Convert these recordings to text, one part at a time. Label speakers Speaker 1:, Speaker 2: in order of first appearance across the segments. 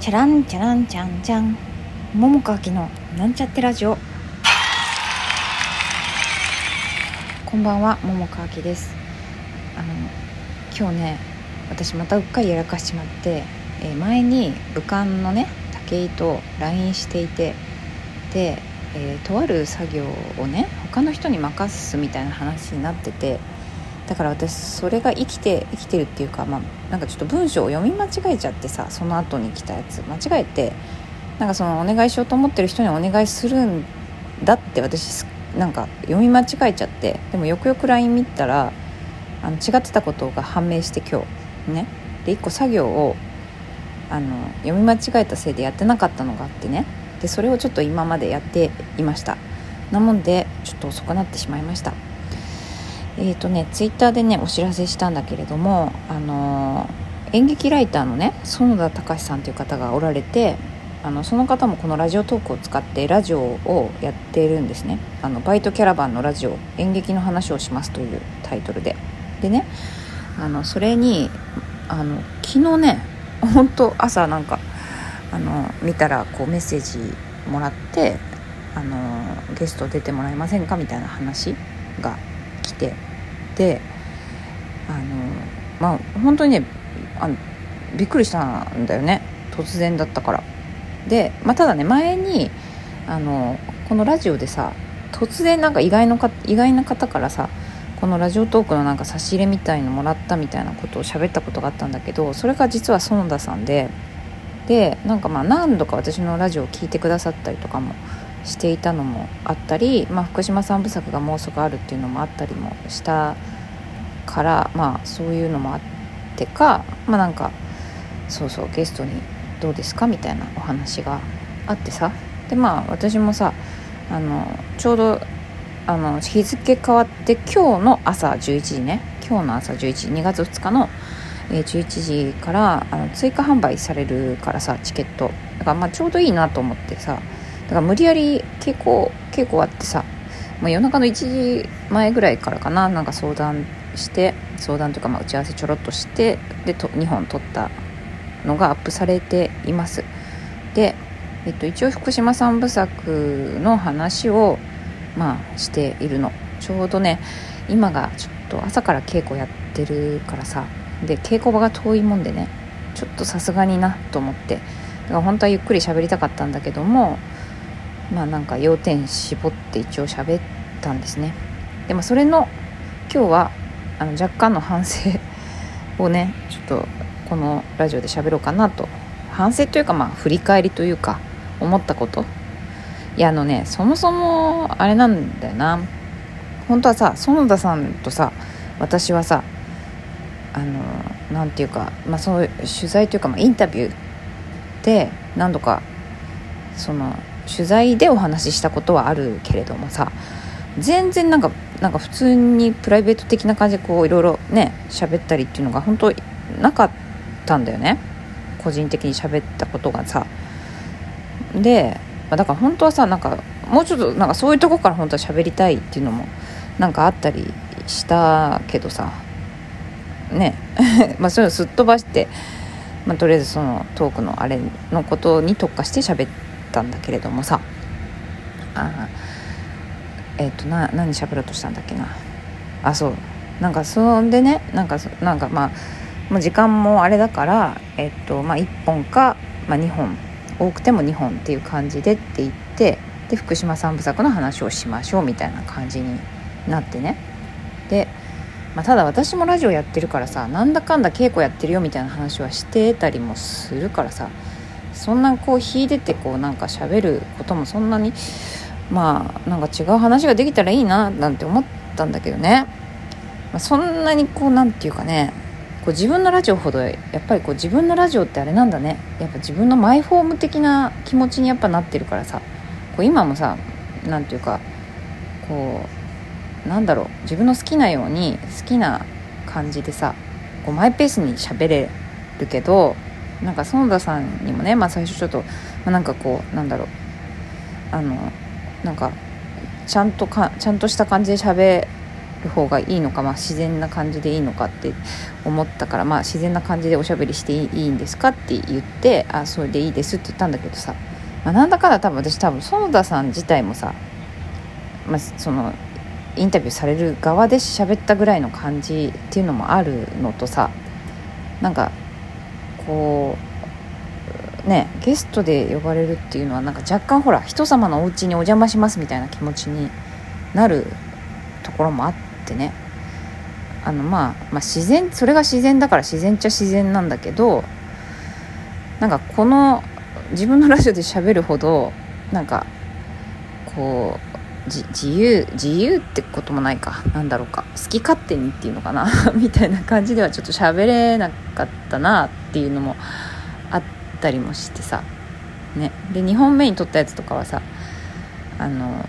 Speaker 1: チャランチャランチャンチャン。桃川きのなんちゃってラジオ。こんばんは桃川きです。あの今日ね私またうっかりやらかしちまって、えー、前に武漢のね武井と LINE していてで、えー、とある作業をね他の人に任すみたいな話になっててだから私それが生きて生きてるっていうか、まあ、なんかちょっと文章を読み間違えちゃってさその後に来たやつ間違えてなんかそのお願いしようと思ってる人にお願いするんだって私なんか読み間違えちゃってでもよくよく LINE 見たらあの違ってたことが判明して今日ね。で1個作業をあの読み間違えたせいでやってなかったのがあってね。でそれをちょっと今までやっていました。なもんでちょっと遅くなってしまいました。えーとね、ツイッターでねお知らせしたんだけれども、あのー、演劇ライターのね園田隆さんという方がおられてあのその方もこのラジオトークを使ってラジオをやっているんですね。あのバイトキャラバンのラジオ演劇の話をしますというタイトルで。でねあのそれにあの昨日ね本当朝なんかあの見たらこうメッセージもらってあのゲスト出てもらえませんかみたいな話が来てであのまあ本当にねあのびっくりしたんだよね。突然だったから。で、まあ、ただね前にあのこのラジオでさ突然なんか意外のか意外な方からさこのラジオトークのなんか差し入れみたいのもらったみたいなことを喋ったことがあったんだけどそれが実は園田さんででなんかまあ何度か私のラジオを聴いてくださったりとかもしていたのもあったり、まあ、福島三部作がもうすぐあるっていうのもあったりもしたからまあそういうのもあってかまあなんかそうそうゲストにどうですか？みたいなお話があってさ。でまあ私もさあのちょうどあの日付変わって今日の朝11時ね。今日の朝11時2月2日の、え11時からあの追加販売されるからさチケット。だからまあちょうどいいなと思ってさだから無理やり稽古稽古あってさ、まあ、夜中の1時前ぐらいからかななんか相談して相談というかまあ打ち合わせちょろっとしてでと2本撮ったのがアップされています。で、えっと、一応福島三部作の話をまあしているの。ちょうどね今がちょっと朝から稽古やってるからさで稽古場が遠いもんでねちょっとさすがになと思ってだから本当はゆっくり喋りたかったんだけどもまあなんか要点絞って一応喋ったんですね。でもそれの今日はあの若干の反省をねちょっとこのラジオで喋ろうかなと。反省というかまあ振り返りというか思ったこと。いやあのねそもそもあれなんだよな。本当はさ園田さんとさ私はさあのなんていうか、まあ、そういう取材というか、まあ、インタビューで何度かその取材でお話ししたことはあるけれどもさ全然なんかなんか普通にプライベート的な感じでこういろいろね喋ったりっていうのが本当なかったんだよね。個人的に喋ったことがさ。でだから本当はさなんかもうちょっとなんかそういうとこから本当は喋りたいっていうのもなんかあったりしたけどさ。ね。まあそういうのすっ飛ばして、まあ、とりあえずそのトークのあれのことに特化して喋ってったんだけれどもさ。あえっ、ー、とな何喋ろうとしたんだっけな。あそう。なんかそんでねなんかなんかまあもう時間もあれだからえっ、ー、とまあ1本か、まあ、2本。多くても2本っていう感じでって言ってで福島三部作の話をしましょうみたいな感じになってね。で、まあ、ただ私もラジオやってるからさなんだかんだ稽古やってるよみたいな話はしてたりもするからさそんなこう秀でてこうなんか喋ることもそんなにまあなんか違う話ができたらいいななんて思ったんだけどね、まあ、そんなにこうなんていうかねこう自分のラジオほどやっぱりこう自分のラジオってあれなんだね。やっぱ自分のマイフォーム的な気持ちにやっぱなってるからさ。こう今もさなんていうかこうなんだろう自分の好きなように好きな感じでさこうマイペースに喋れるけどなんか園田さんにもね、まあ、最初ちょっと、まあ、なんかこうなんだろう。あのなんかちゃんとかちゃんとした感じで喋る方がいいのか、まあ、自然な感じでいいのかって思ったから、まあ、自然な感じでおしゃべりしていいんですかって言ってあそれでいいですって言ったんだけどさ、まあ、なんだかんだ多分私多分園田さん自体もさ、まあ、そのインタビューされる側で喋ったぐらいの感じっていうのもあるのとさなんかこうねゲストで呼ばれるっていうのはなんか若干ほら人様のお家にお邪魔しますみたいな気持ちになるところもあってね。あの、まあ、まあ自然それが自然だから自然っちゃ自然なんだけどなんかこの自分のラジオで喋るほどなんかこう自由自由ってこともないか。なんだろうか。好き勝手にっていうのかな。みたいな感じではちょっと喋れなかったなっていうのもあったりもしてさ。ね。で2本目に撮ったやつとかはさあの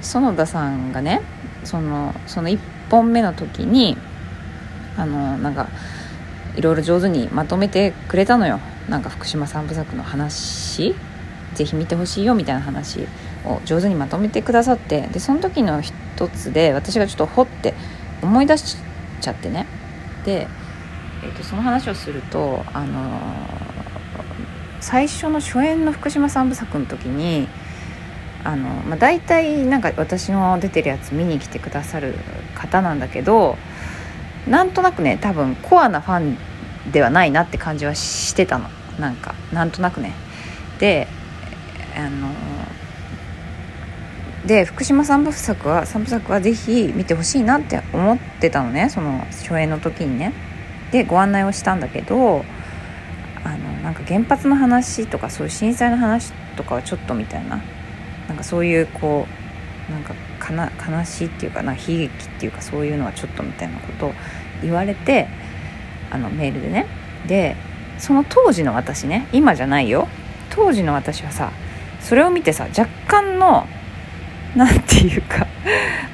Speaker 1: 園田さんがねそのその1本目の時にあのなんかいろいろ上手にまとめてくれたのよ。なんか福島三部作の話。ぜひ見てほしいよみたいな話を上手にまとめてくださってでその時の一つで私がちょっとほって思い出しちゃってね。で、えーと、その話をすると、あのー、最初の初演の福島三部作の時にあの、まあ、大体なんか私の出てるやつ見に来てくださる方なんだけどなんとなくね多分コアなファンではないなって感じはしてたの。なんかなんとなくね。であので福島三部作は三部作はぜひ見てほしいなって思ってたのね。その初演の時にね。でご案内をしたんだけどあのなんか原発の話とかそういう震災の話とかはちょっとみたいな。なんかそういうこうなんか悲しいっていうかな悲劇っていうかそういうのはちょっとみたいなことを言われてあのメールでね。でその当時の私ね今じゃないよ。当時の私はさそれを見てさ若干の何て言うか。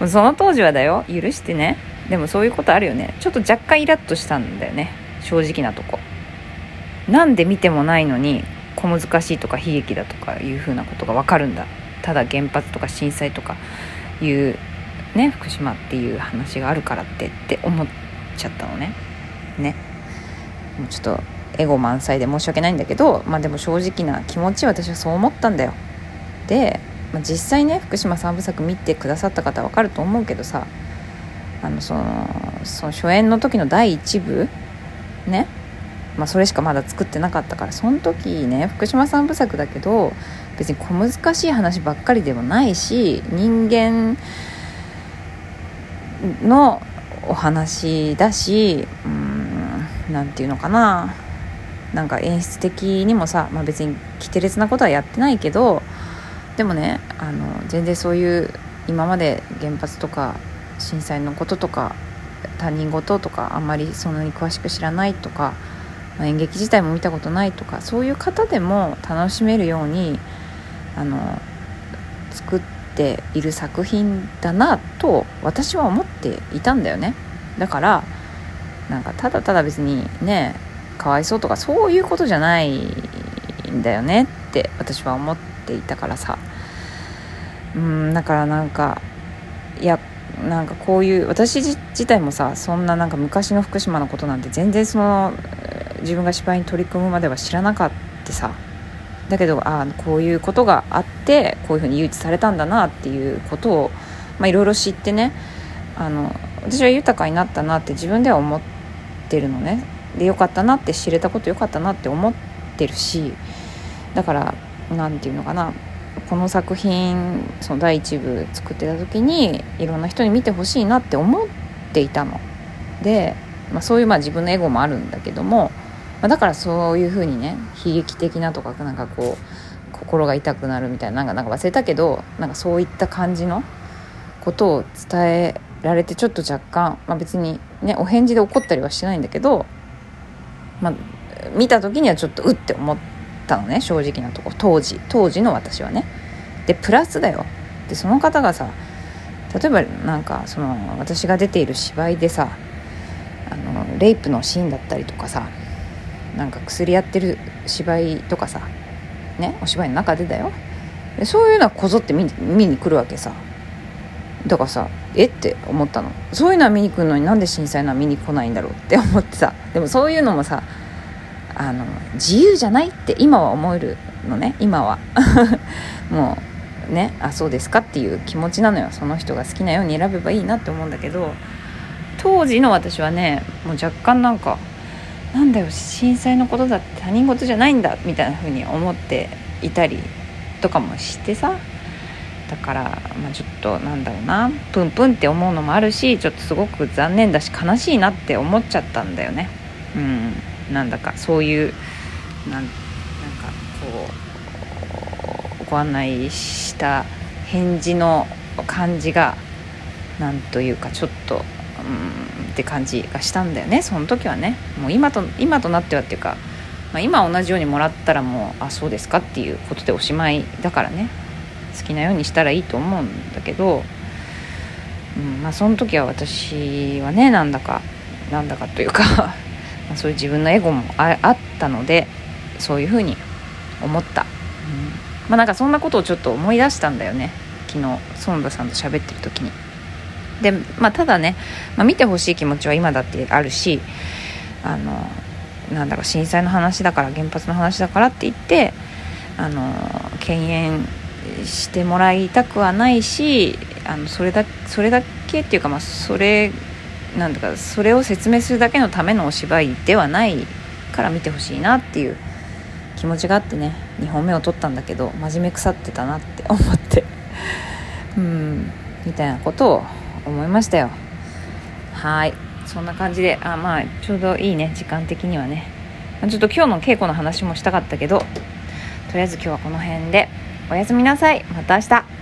Speaker 1: その当時はだよ。許してね。でもそういうことあるよね。ちょっと若干イラッとしたんだよね。正直なとこ。なんで見てもないのに小難しいとか悲劇だとかいうふうなことが分かるんだ。ただ原発とか震災とかいうね福島っていう話があるからってって思っちゃったのね。ね。もうちょっとエゴ満載で申し訳ないんだけどまあでも正直な気持ち私はそう思ったんだよ。でまあ、実際ね福島三部作見てくださった方は分かると思うけどさあのそのその初演の時の第1部ねまあ、それしかまだ作ってなかったからその時ね福島三部作だけど別に小難しい話ばっかりでもないし人間のお話だしうん何て言うのかな。なんか演出的にもさ、まあ、別に規定列なことはやってないけどでもねあの全然そういう今まで原発とか震災のこととか他人事とかあんまりそんなに詳しく知らないとか、まあ、演劇自体も見たことないとかそういう方でも楽しめるようにあの作っている作品だなと私は思っていたんだよね。だからなんかただただ別にねかわいそうとかそういうことじゃないんだよね。って私は思っていたからさ。うんだからなんかいやなんかこういう私自体もさそんななんか昔の福島のことなんて全然その自分が芝居に取り組むまでは知らなかったさ。だけどあこういうことがあってこういうふうに誘致されたんだなっていうことをいろいろ知ってねあの私は豊かになったなって自分では思ってるのね。でよかったなって知れたことよかったなって思ってるしだから何て言うのかなこの作品その第1部作ってた時にいろんな人に見てほしいなって思っていたので、まあ、そういうまあ自分のエゴもあるんだけども、まあ、だからそういうふうにね悲劇的なとかなんかこう心が痛くなるみたいななんかなんか忘れたけどなんかそういった感じのことを伝えられてちょっと若干、まあ、別にねお返事で怒ったりはしてないんだけど、まあ、見た時にはちょっとうって思って。たのね正直なとこ。当時当時の私はね。でプラスだよ。でその方がさ例えばなんかその私が出ている芝居でさあのレイプのシーンだったりとかさなんか薬やってる芝居とかさねお芝居の中でだよ。でそういうのはこぞって見見に来るわけさ。だからさえって思ったの。そういうのは見に来るのになんで震災のは見に来ないんだろうって思ってさ。でもそういうのもさあの自由じゃないって今は思えるのね今は。もうねあそうですかっていう気持ちなのよ。その人が好きなように選べばいいなって思うんだけど当時の私はねもう若干なんかなんだよ震災のことだって他人事じゃないんだみたいな風に思っていたりとかもしてさ。だから、まあ、ちょっとなんだろうな。プンプンって思うのもあるしちょっとすごく残念だし悲しいなって思っちゃったんだよね。うん。なんだかそういうなんかこうご案内した返事の感じがなんというかちょっとうんって感じがしたんだよね。その時はね。もう今と今となってはっていうか、まあ、今同じようにもらったらもうあそうですかっていうことでおしまいだからね。好きなようにしたらいいと思うんだけど、うんまあ、その時は私はねなんだかなんだかというかまそういう自分のエゴもあったのでそういうふうに思った、うん。まあ、なんかそんなことをちょっと思い出したんだよね。昨日園田さんと喋ってる時に。で、まあ、ただね、まあ、見てほしい気持ちは今だってあるしあのなんだか震災の話だから原発の話だからって言ってあの敬遠してもらいたくはないしあのそれだそれだけっていうか、まあ、それなんだかそれを説明するだけのためのお芝居ではないから見てほしいなっていう気持ちがあってね2本目を取ったんだけど真面目腐ってたなって思って。うんみたいなことを思いましたよ。はい。そんな感じであまあちょうどいいね時間的にはね。ちょっと今日の稽古の話もしたかったけどとりあえず今日はこの辺でおやすみなさい。また明日。